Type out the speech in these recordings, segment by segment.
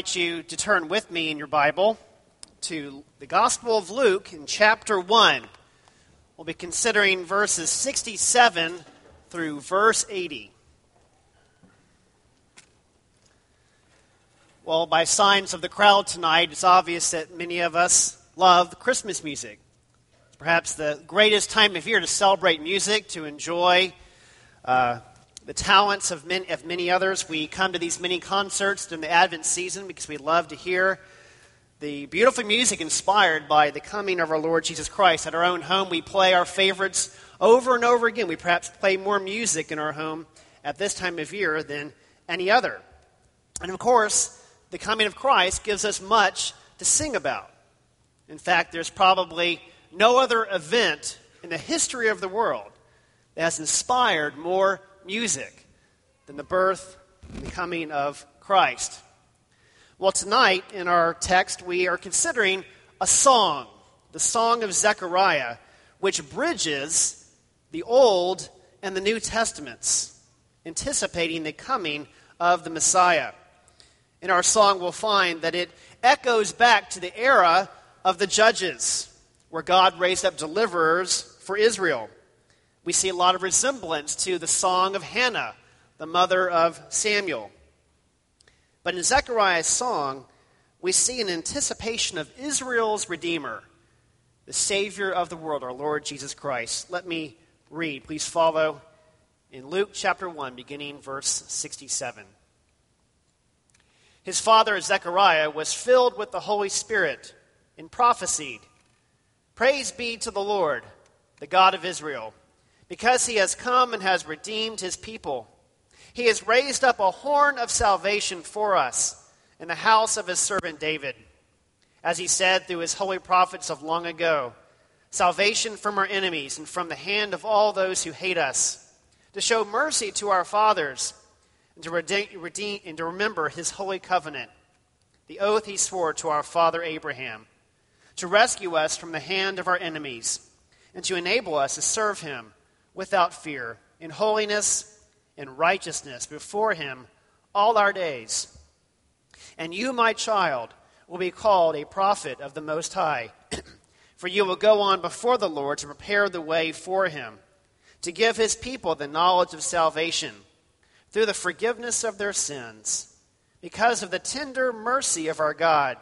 Invite you to turn with me in your Bible to the Gospel of Luke in chapter 1. We'll be considering verses 67 through verse 80. Well, by signs of the crowd tonight, it's obvious that many of us love Christmas music. It's perhaps the greatest time of year to celebrate music, to enjoy uh, the talents of many, of many others. We come to these many concerts during the Advent season because we love to hear the beautiful music inspired by the coming of our Lord Jesus Christ. At our own home, we play our favorites over and over again. We perhaps play more music in our home at this time of year than any other. And of course, the coming of Christ gives us much to sing about. In fact, there's probably no other event in the history of the world that has inspired more music than the birth and the coming of Christ. Well, tonight in our text, we are considering a song, the Song of Zechariah, which bridges the Old and the New Testaments, anticipating the coming of the Messiah. In our song, we'll find that it echoes back to the era of the judges, where God raised up deliverers for Israel we see a lot of resemblance to the song of Hannah, the mother of Samuel. But in Zechariah's song, we see an anticipation of Israel's Redeemer, the Savior of the world, our Lord Jesus Christ. Let me read. Please follow in Luke chapter 1, beginning verse 67. His father, Zechariah, was filled with the Holy Spirit and prophesied Praise be to the Lord, the God of Israel because he has come and has redeemed his people. He has raised up a horn of salvation for us in the house of his servant David. As he said through his holy prophets of long ago, salvation from our enemies and from the hand of all those who hate us, to show mercy to our fathers, and to, redeem, redeem, and to remember his holy covenant, the oath he swore to our father Abraham, to rescue us from the hand of our enemies, and to enable us to serve him without fear, in holiness and righteousness before him all our days. And you, my child, will be called a prophet of the Most High, for you will go on before the Lord to prepare the way for him, to give his people the knowledge of salvation through the forgiveness of their sins, because of the tender mercy of our God,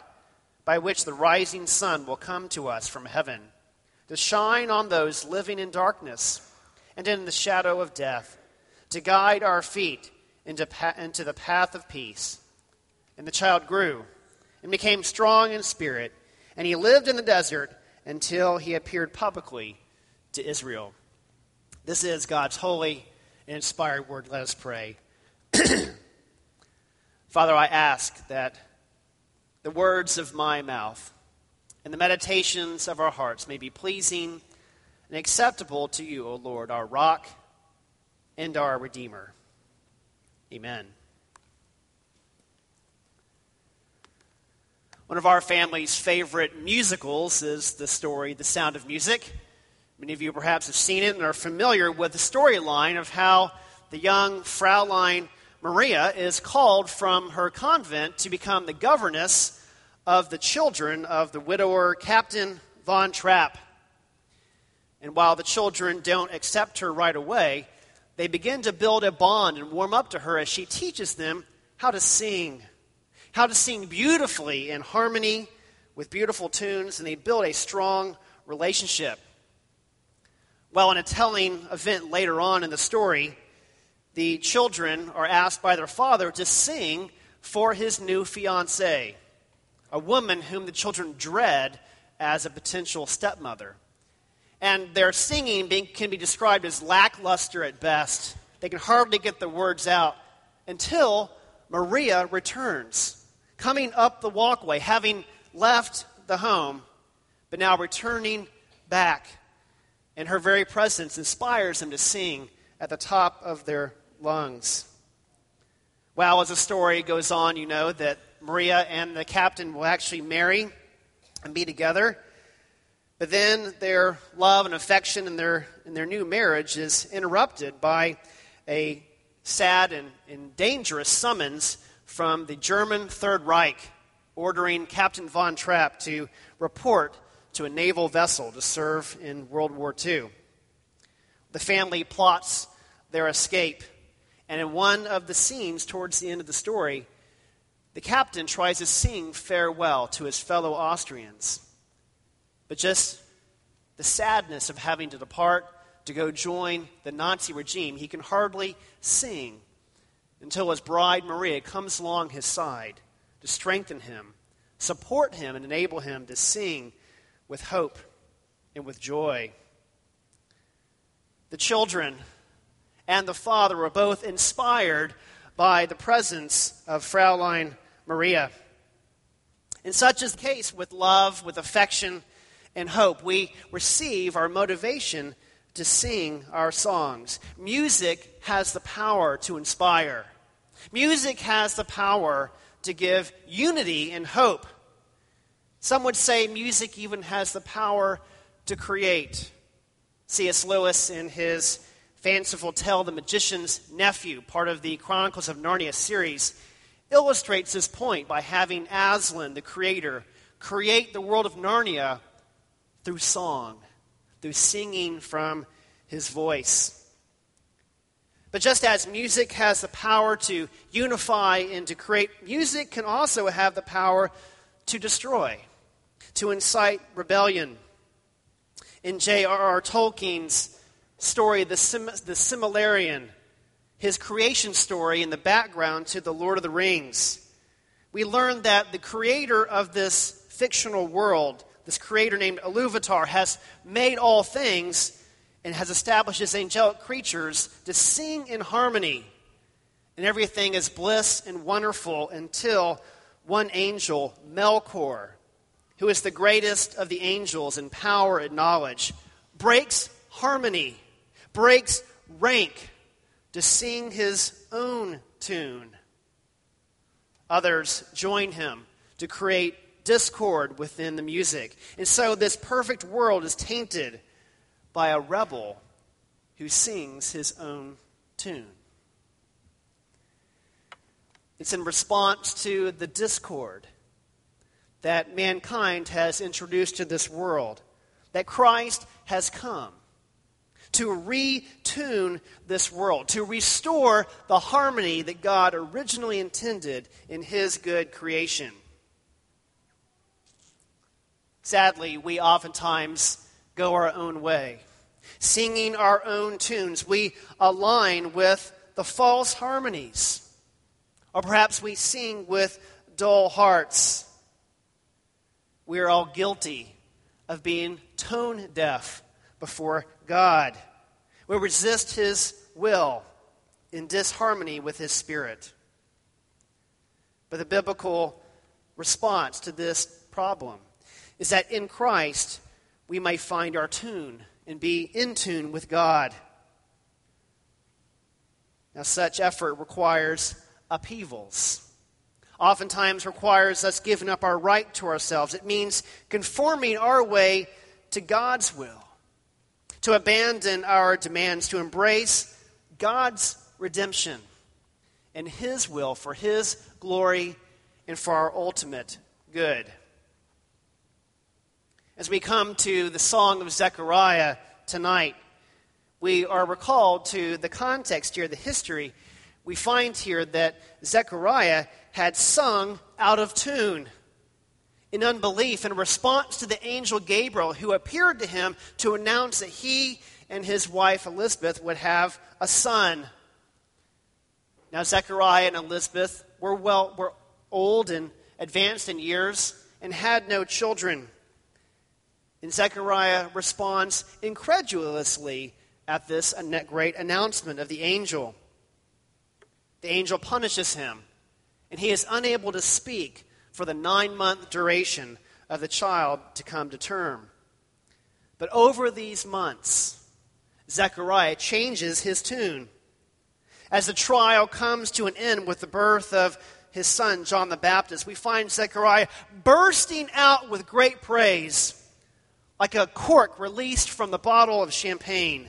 by which the rising sun will come to us from heaven, to shine on those living in darkness and in the shadow of death, to guide our feet into, pa- into the path of peace. And the child grew and became strong in spirit, and he lived in the desert until he appeared publicly to Israel. This is God's holy and inspired word. Let us pray. Father, I ask that the words of my mouth and the meditations of our hearts may be pleasing and acceptable to you, O Lord, our rock and our Redeemer. Amen. One of our family's favorite musicals is the story The Sound of Music. Many of you perhaps have seen it and are familiar with the storyline of how the young Fraulein Maria is called from her convent to become the governess of the children of the widower Captain von Trapp. And while the children don't accept her right away, they begin to build a bond and warm up to her as she teaches them how to sing, how to sing beautifully in harmony with beautiful tunes, and they build a strong relationship. Well, in a telling event later on in the story, the children are asked by their father to sing for his new fiancee, a woman whom the children dread as a potential stepmother. And their singing being, can be described as lackluster at best. They can hardly get the words out until Maria returns, coming up the walkway, having left the home, but now returning back. And her very presence inspires them to sing at the top of their lungs. Well, as the story goes on, you know that Maria and the captain will actually marry and be together. But then their love and affection in their, and their new marriage is interrupted by a sad and, and dangerous summons from the German Third Reich ordering Captain von Trapp to report to a naval vessel to serve in World War II. The family plots their escape, and in one of the scenes towards the end of the story, the captain tries to sing farewell to his fellow Austrians. But just the sadness of having to depart to go join the Nazi regime, he can hardly sing until his bride Maria comes along his side to strengthen him, support him, and enable him to sing with hope and with joy. The children and the father were both inspired by the presence of Fraulein Maria. And such is the case with love, with affection, and hope. We receive our motivation to sing our songs. Music has the power to inspire, music has the power to give unity and hope. Some would say music even has the power to create. C.S. Lewis, in his fanciful tale, The Magician's Nephew, part of the Chronicles of Narnia series, illustrates this point by having Aslan, the creator, create the world of Narnia through song, through singing from his voice. But just as music has the power to unify and to create, music can also have the power to destroy, to incite rebellion. In J.R.R. Tolkien's story, The, Sim- the Silmarillion, his creation story in the background to The Lord of the Rings, we learn that the creator of this fictional world, this creator named Iluvatar, has made all things and has established his angelic creatures to sing in harmony. And everything is bliss and wonderful until one angel, Melkor, who is the greatest of the angels in power and knowledge, breaks harmony, breaks rank to sing his own tune. Others join him to create discord within the music. And so this perfect world is tainted by a rebel who sings his own tune. It's in response to the discord that mankind has introduced to this world that Christ has come to retune this world, to restore the harmony that God originally intended in His good creation. Sadly, we oftentimes go our own way. Singing our own tunes, we align with the false harmonies. Or perhaps we sing with dull hearts. We are all guilty of being tone deaf before God. We resist His will in disharmony with His Spirit. But the biblical response to this problem is that in Christ we may find our tune and be in tune with God. Now, such effort requires upheavals. Oftentimes requires us giving up our right to ourselves. It means conforming our way to God's will to abandon our demands, to embrace God's redemption and His will for His glory and for our ultimate good. As we come to the Song of Zechariah tonight, we are recalled to the context here, the history. We find here that Zechariah had sung out of tune in unbelief in response to the angel Gabriel who appeared to him to announce that he and his wife Elizabeth would have a son. Now Zechariah and Elizabeth were well were old and advanced in years and had no children. And Zechariah responds incredulously at this great announcement of the angel. The angel punishes him, and he is unable to speak for the nine month duration of the child to come to term. But over these months, Zechariah changes his tune. As the trial comes to an end with the birth of his son, John the Baptist, we find Zechariah bursting out with great praise, like a cork released from the bottle of champagne,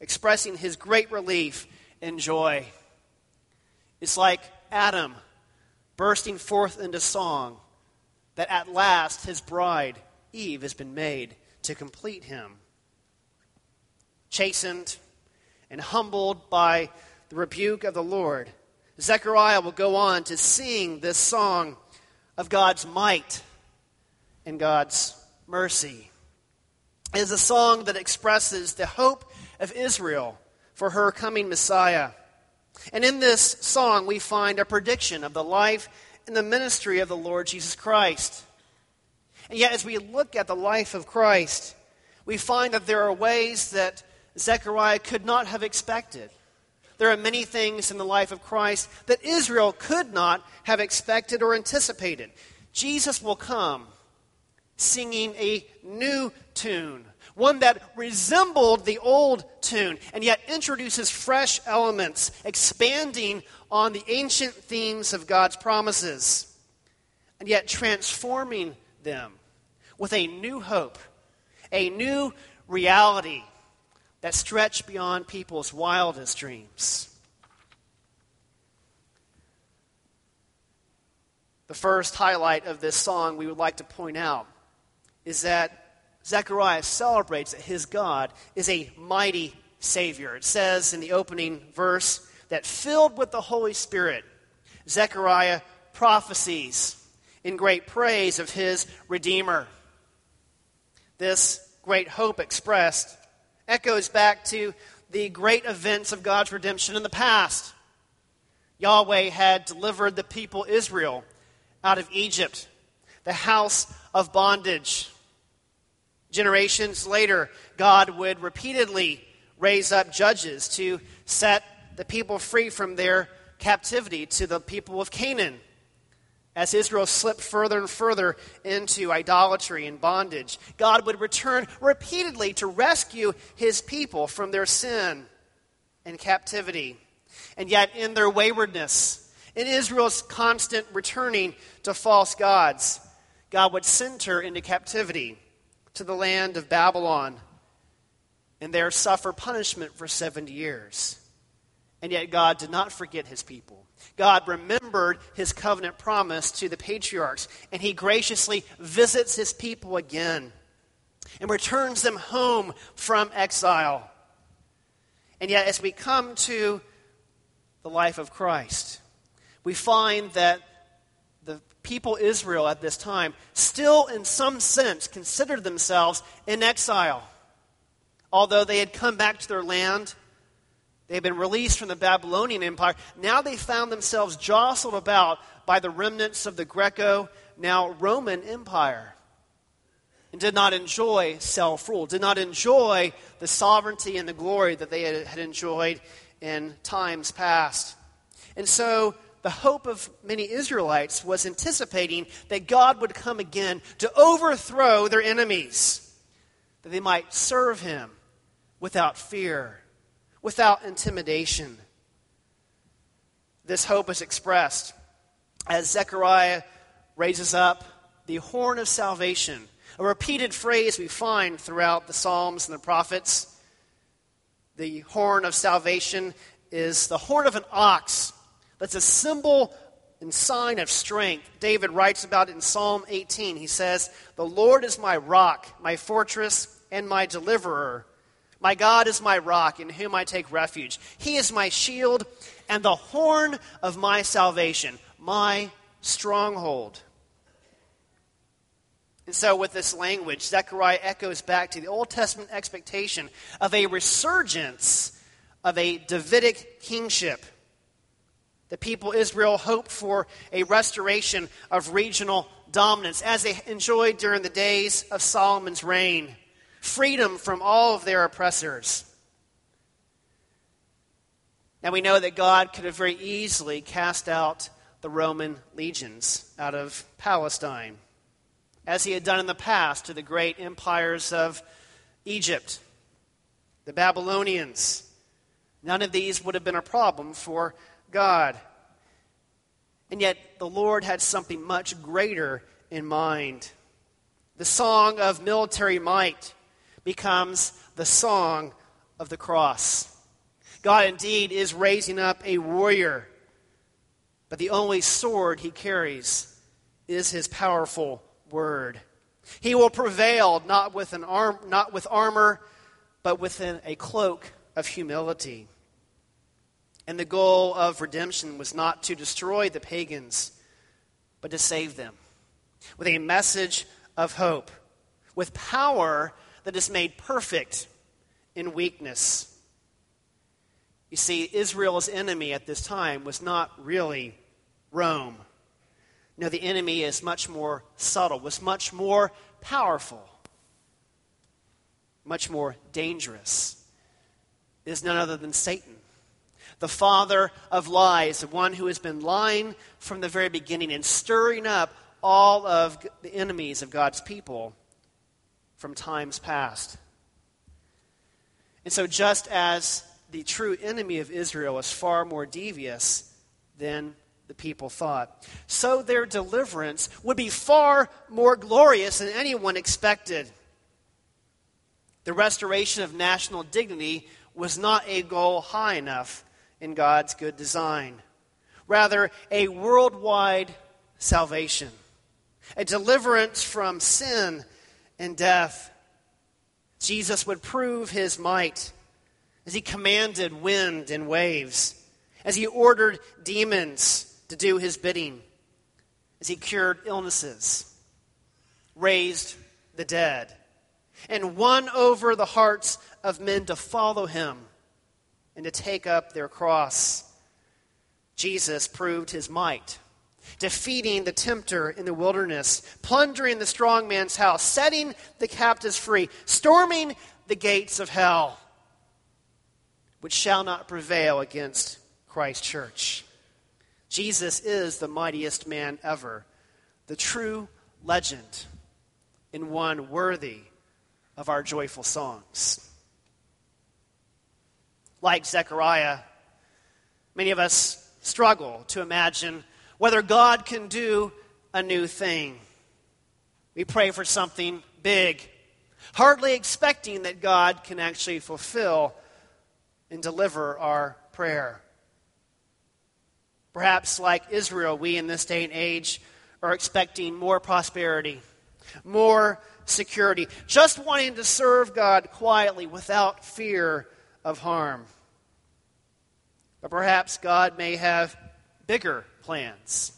expressing his great relief and joy. It's like Adam bursting forth into song that at last his bride, Eve, has been made to complete him. Chastened and humbled by the rebuke of the Lord, Zechariah will go on to sing this song of God's might and God's mercy. It is a song that expresses the hope of Israel for her coming Messiah. And in this song, we find a prediction of the life and the ministry of the Lord Jesus Christ. And yet, as we look at the life of Christ, we find that there are ways that Zechariah could not have expected. There are many things in the life of Christ that Israel could not have expected or anticipated. Jesus will come singing a new tune, one that resembled the old tune, and yet introduces fresh elements, expanding on the ancient themes of God's promises, and yet transforming them with a new hope, a new reality that stretched beyond people's wildest dreams. The first highlight of this song we would like to point out is that Zechariah celebrates that his God is a mighty Savior. It says in the opening verse that filled with the Holy Spirit, Zechariah prophesies in great praise of his Redeemer. This great hope expressed echoes back to the great events of God's redemption in the past. Yahweh had delivered the people Israel out of Egypt, the house of bondage. Generations later, God would repeatedly raise up judges to set the people free from their captivity to the people of Canaan as Israel slipped further and further into idolatry and bondage. God would return repeatedly to rescue his people from their sin and captivity. And yet, in their waywardness, in Israel's constant returning to false gods, God would send her into captivity to the land of Babylon and there suffer punishment for 70 years. And yet, God did not forget his people. God remembered his covenant promise to the patriarchs, and he graciously visits his people again and returns them home from exile. And yet, as we come to the life of Christ, we find that people Israel at this time still, in some sense, considered themselves in exile. Although they had come back to their land, they had been released from the Babylonian Empire. Now they found themselves jostled about by the remnants of the Greco, now Roman Empire. And did not enjoy self rule, did not enjoy the sovereignty and the glory that they had enjoyed in times past. And so the hope of many Israelites was anticipating that God would come again to overthrow their enemies, that they might serve him without fear without intimidation. This hope is expressed as Zechariah raises up the horn of salvation, a repeated phrase we find throughout the Psalms and the prophets. The horn of salvation is the horn of an ox. That's a symbol and sign of strength. David writes about it in Psalm 18. He says, The Lord is my rock, my fortress, and my deliverer. My God is my rock in whom I take refuge. He is my shield and the horn of my salvation, my stronghold. And so, with this language, Zechariah echoes back to the Old Testament expectation of a resurgence of a Davidic kingship. The people Israel hoped for a restoration of regional dominance as they enjoyed during the days of Solomon's reign, freedom from all of their oppressors. Now we know that God could have very easily cast out the Roman legions out of Palestine, as he had done in the past to the great empires of Egypt, the Babylonians. None of these would have been a problem for God. And yet, the Lord had something much greater in mind. The song of military might becomes the song of the cross. God indeed is raising up a warrior, but the only sword he carries is his powerful word. He will prevail not with, an arm, not with armor, but within a cloak of humility. And the goal of redemption was not to destroy the pagans, but to save them with a message of hope, with power that is made perfect in weakness. You see, Israel's enemy at this time was not really Rome. No, the enemy is much more subtle, was much more powerful, much more dangerous. It is none other than Satan the father of lies, the one who has been lying from the very beginning and stirring up all of the enemies of God's people from times past. And so, just as the true enemy of Israel is far more devious than the people thought, so their deliverance would be far more glorious than anyone expected. The restoration of national dignity was not a goal high enough in God's good design. Rather, a worldwide salvation, a deliverance from sin and death. Jesus would prove his might as he commanded wind and waves, as he ordered demons to do his bidding, as he cured illnesses, raised the dead, and won over the hearts of men to follow him and to take up their cross. Jesus proved his might, defeating the tempter in the wilderness, plundering the strong man's house, setting the captives free, storming the gates of hell, which shall not prevail against Christ's church. Jesus is the mightiest man ever, the true legend, and one worthy of our joyful songs. Like Zechariah, many of us struggle to imagine whether God can do a new thing. We pray for something big, hardly expecting that God can actually fulfill and deliver our prayer. Perhaps, like Israel, we in this day and age are expecting more prosperity, more security, just wanting to serve God quietly without fear of harm. But perhaps God may have bigger plans.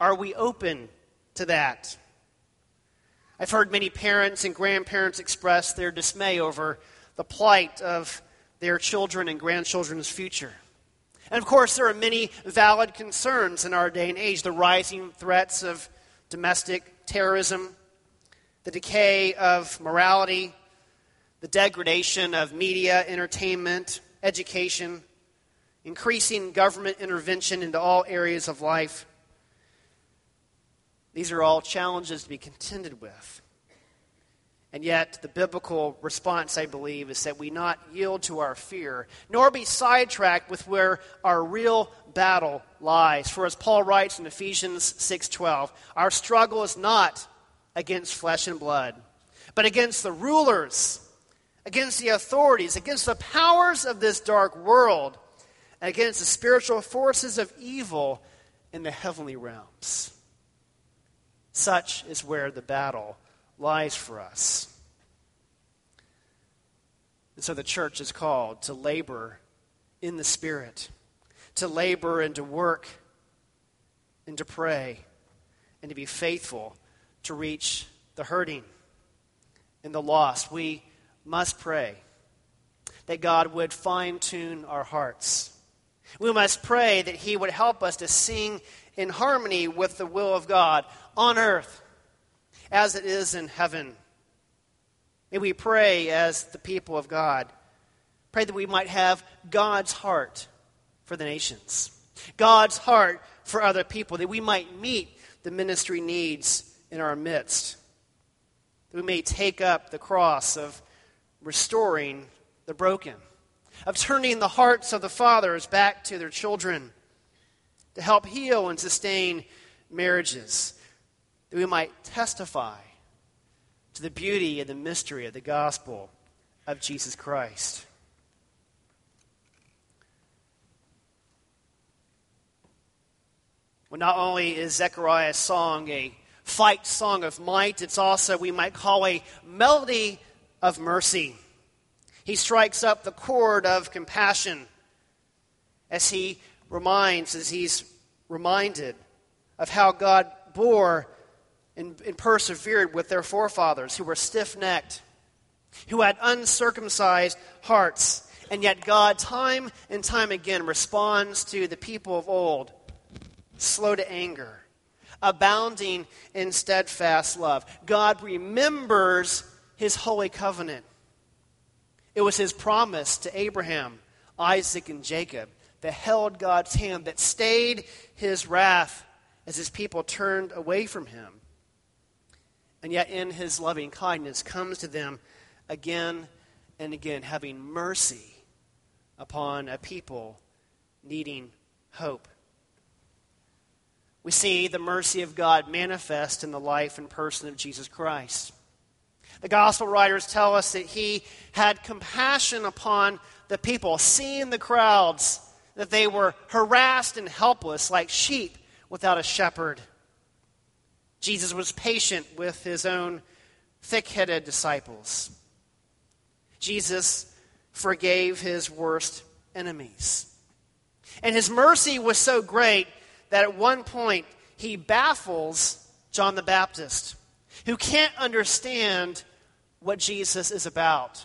Are we open to that? I've heard many parents and grandparents express their dismay over the plight of their children and grandchildren's future. And of course, there are many valid concerns in our day and age the rising threats of domestic terrorism, the decay of morality, the degradation of media, entertainment, education, increasing government intervention into all areas of life. These are all challenges to be contended with. And yet, the biblical response, I believe, is that we not yield to our fear, nor be sidetracked with where our real battle lies. For as Paul writes in Ephesians 6:12, our struggle is not against flesh and blood, but against the rulers against the authorities, against the powers of this dark world, and against the spiritual forces of evil in the heavenly realms. Such is where the battle lies for us. And so the church is called to labor in the Spirit, to labor and to work and to pray and to be faithful to reach the hurting and the lost. We must pray that God would fine tune our hearts, We must pray that He would help us to sing in harmony with the will of God on earth as it is in heaven. May we pray as the people of God. Pray that we might have God's heart for the nations, God's heart for other people, that we might meet the ministry needs in our midst, that we may take up the cross of restoring the broken, of turning the hearts of the fathers back to their children, to help heal and sustain marriages, that we might testify to the beauty and the mystery of the gospel of Jesus Christ. Well, not only is Zechariah's song a fight song of might, it's also, we might call, a melody of mercy. He strikes up the chord of compassion as he reminds, as he's reminded of how God bore and, and persevered with their forefathers who were stiff necked, who had uncircumcised hearts. And yet, God, time and time again, responds to the people of old slow to anger, abounding in steadfast love. God remembers his holy covenant. It was his promise to Abraham, Isaac, and Jacob that held God's hand, that stayed his wrath as his people turned away from him. And yet, in his loving kindness, comes to them again and again, having mercy upon a people needing hope we see the mercy of God manifest in the life and person of Jesus Christ. The gospel writers tell us that he had compassion upon the people, seeing the crowds, that they were harassed and helpless like sheep without a shepherd. Jesus was patient with his own thick headed disciples. Jesus forgave his worst enemies. And his mercy was so great that at one point he baffles John the Baptist, who can't understand what Jesus is about.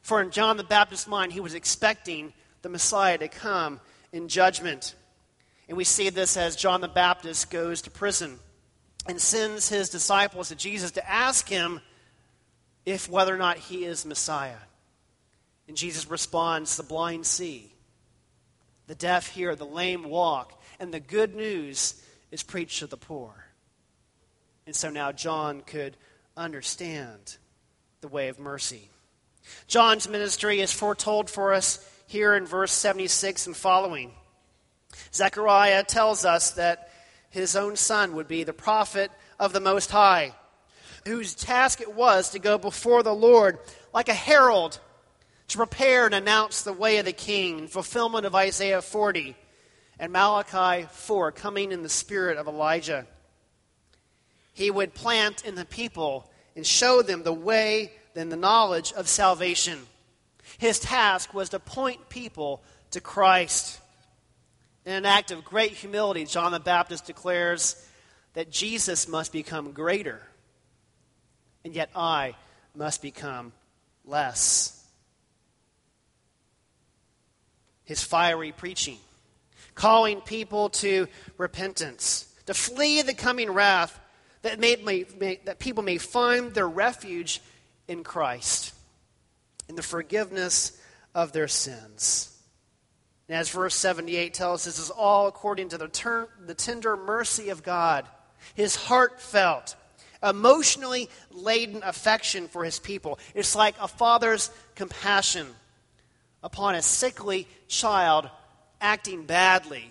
For in John the Baptist's mind, he was expecting the Messiah to come in judgment. And we see this as John the Baptist goes to prison and sends his disciples to Jesus to ask him if whether or not he is Messiah. And Jesus responds, The blind see, the deaf hear, the lame walk, and the good news is preached to the poor. And so now John could understand the way of mercy. John's ministry is foretold for us here in verse 76 and following. Zechariah tells us that his own son would be the prophet of the Most High, whose task it was to go before the Lord like a herald to prepare and announce the way of the king in fulfillment of Isaiah 40 and Malachi 4, coming in the spirit of Elijah. He would plant in the people and show them the way and the knowledge of salvation. His task was to point people to Christ. In an act of great humility, John the Baptist declares that Jesus must become greater, and yet I must become less. His fiery preaching calling people to repentance, to flee the coming wrath, that, may, may, may, that people may find their refuge in Christ, in the forgiveness of their sins. And as verse 78 tells us, this is all according to the, ter- the tender mercy of God, his heartfelt, emotionally laden affection for his people. It's like a father's compassion upon a sickly child acting badly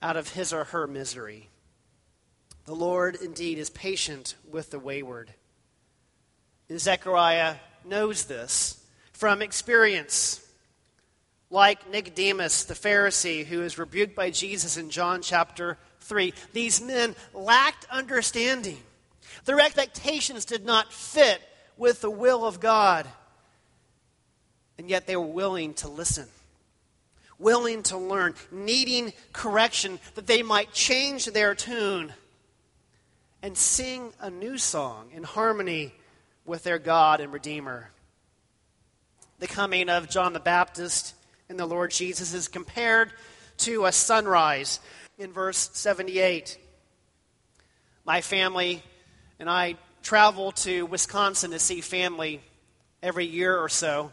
out of his or her misery. The Lord indeed is patient with the wayward. And Zechariah knows this from experience. Like Nicodemus, the Pharisee, who is rebuked by Jesus in John chapter 3, these men lacked understanding. Their expectations did not fit with the will of God, and yet they were willing to listen willing to learn, needing correction that they might change their tune and sing a new song in harmony with their God and Redeemer. The coming of John the Baptist and the Lord Jesus is compared to a sunrise in verse 78. My family and I travel to Wisconsin to see family every year or so.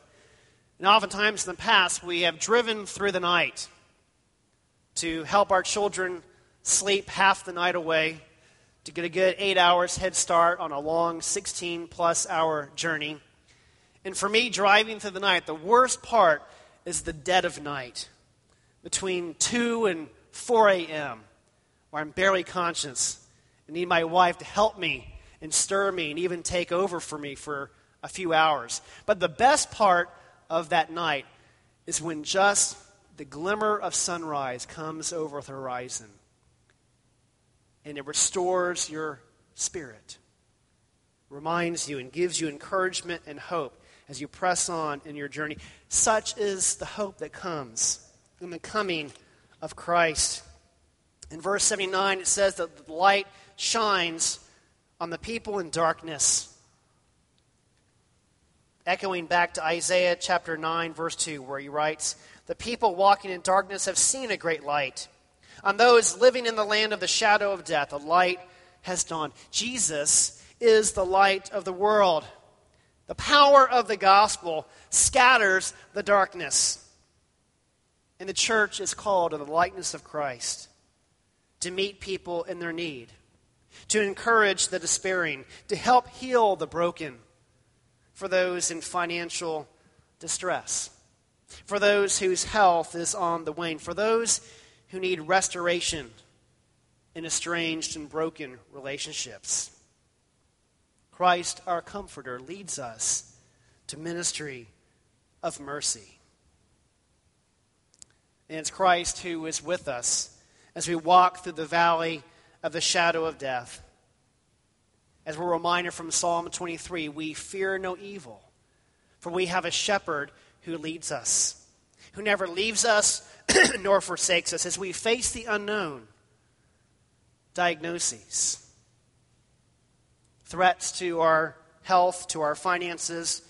And oftentimes in the past, we have driven through the night to help our children sleep half the night away, to get a good eight hours head start on a long 16 plus hour journey. And for me, driving through the night, the worst part is the dead of night, between 2 and 4 a.m., where I'm barely conscious and need my wife to help me and stir me and even take over for me for a few hours. But the best part of that night is when just the glimmer of sunrise comes over the horizon and it restores your spirit, reminds you and gives you encouragement and hope as you press on in your journey. Such is the hope that comes in the coming of Christ. In verse 79, it says that the light shines on the people in darkness. Echoing back to Isaiah chapter 9, verse 2, where he writes, The people walking in darkness have seen a great light. On those living in the land of the shadow of death, a light has dawned. Jesus is the light of the world. The power of the gospel scatters the darkness. And the church is called to the likeness of Christ to meet people in their need to encourage the despairing, to help heal the broken, for those in financial distress, for those whose health is on the wane, for those who need restoration in estranged and broken relationships. Christ, our Comforter, leads us to ministry of mercy. And it's Christ who is with us as we walk through the valley of the shadow of death. As we're reminded from Psalm 23, we fear no evil, for we have a shepherd who leads us, who never leaves us nor forsakes us as we face the unknown diagnoses, threats to our health, to our finances,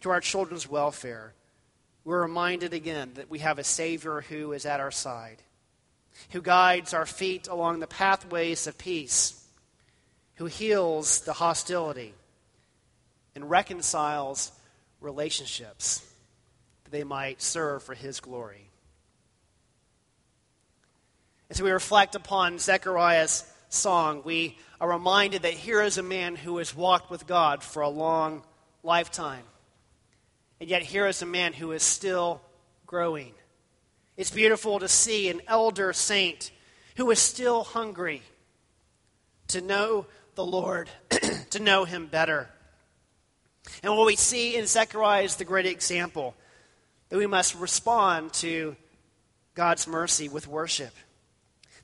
to our children's welfare. We're reminded again that we have a Savior who is at our side who guides our feet along the pathways of peace, who heals the hostility and reconciles relationships they might serve for his glory. As we reflect upon Zechariah's song, we are reminded that here is a man who has walked with God for a long lifetime. And yet, here is a man who is still growing it's beautiful to see an elder saint who is still hungry to know the Lord, to know him better. And what we see in Zechariah is the great example that we must respond to God's mercy with worship.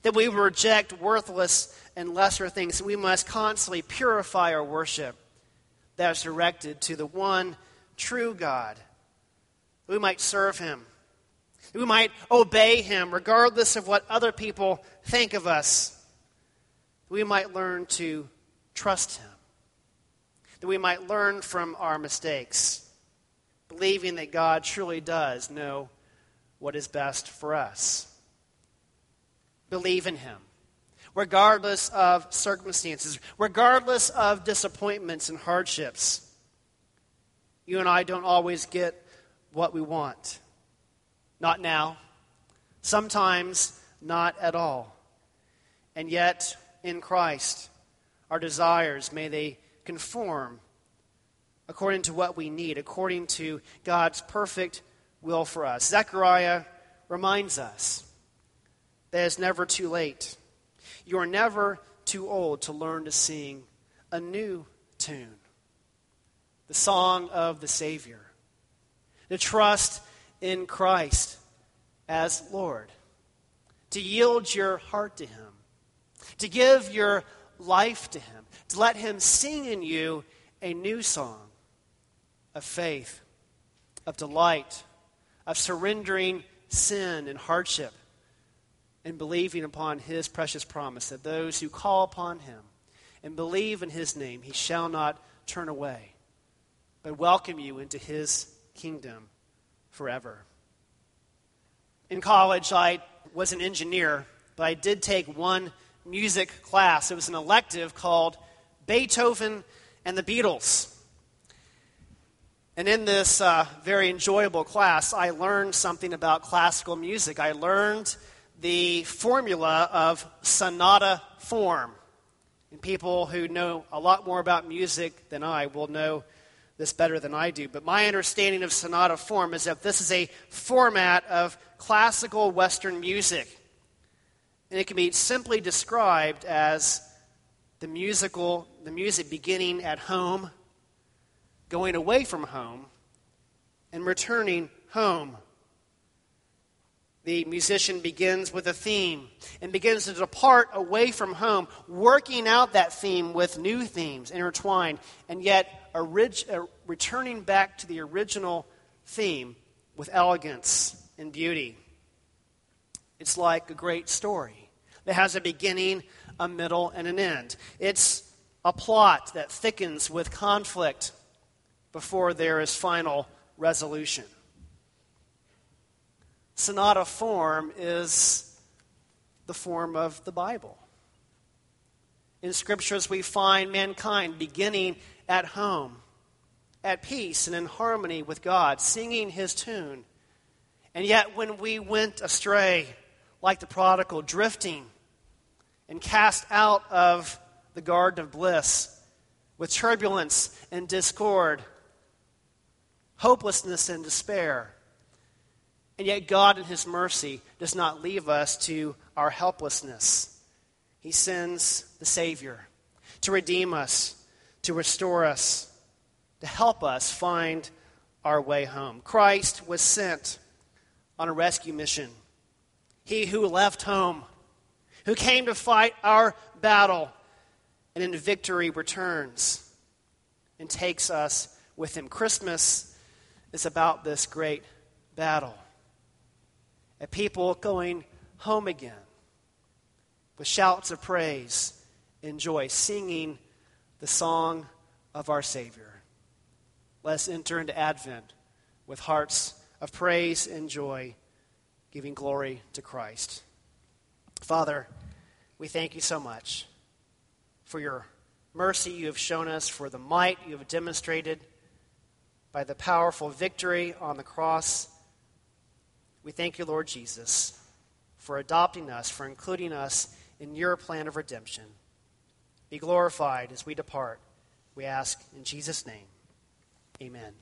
That we reject worthless and lesser things. We must constantly purify our worship that is directed to the one true God. We might serve him we might obey him regardless of what other people think of us. We might learn to trust him. That we might learn from our mistakes, believing that God truly does know what is best for us. Believe in him, regardless of circumstances, regardless of disappointments and hardships. You and I don't always get what we want. Not now. Sometimes not at all. And yet, in Christ, our desires, may they conform according to what we need, according to God's perfect will for us. Zechariah reminds us that it's never too late. You are never too old to learn to sing a new tune, the song of the Savior, to trust in Christ as Lord, to yield your heart to Him, to give your life to Him, to let Him sing in you a new song of faith, of delight, of surrendering sin and hardship, and believing upon His precious promise that those who call upon Him and believe in His name, He shall not turn away, but welcome you into His kingdom forever. In college, I was an engineer, but I did take one music class. It was an elective called Beethoven and the Beatles. And in this uh, very enjoyable class, I learned something about classical music. I learned the formula of sonata form. And people who know a lot more about music than I will know this better than I do. But my understanding of sonata form is that this is a format of classical Western music. And it can be simply described as the musical, the music beginning at home going away from home and returning home. The musician begins with a theme and begins to depart away from home, working out that theme with new themes intertwined, and yet uh, returning back to the original theme with elegance and beauty. It's like a great story that has a beginning, a middle, and an end. It's a plot that thickens with conflict before there is final resolution. Sonata form is the form of the Bible. In scriptures, we find mankind beginning at home, at peace and in harmony with God, singing his tune. And yet, when we went astray, like the prodigal, drifting and cast out of the garden of bliss with turbulence and discord, hopelessness and despair. And yet, God, in His mercy, does not leave us to our helplessness. He sends the Savior to redeem us, to restore us, to help us find our way home. Christ was sent on a rescue mission. He who left home, who came to fight our battle, and in victory returns and takes us with him. Christmas is about this great battle. A people going home again with shouts of praise and joy, singing the song of our Savior. Let's enter into Advent with hearts of praise and joy, giving glory to Christ. Father, we thank you so much for your mercy you have shown us, for the might you have demonstrated by the powerful victory on the cross. We thank you, Lord Jesus, for adopting us, for including us in your plan of redemption. Be glorified as we depart. We ask in Jesus' name. Amen.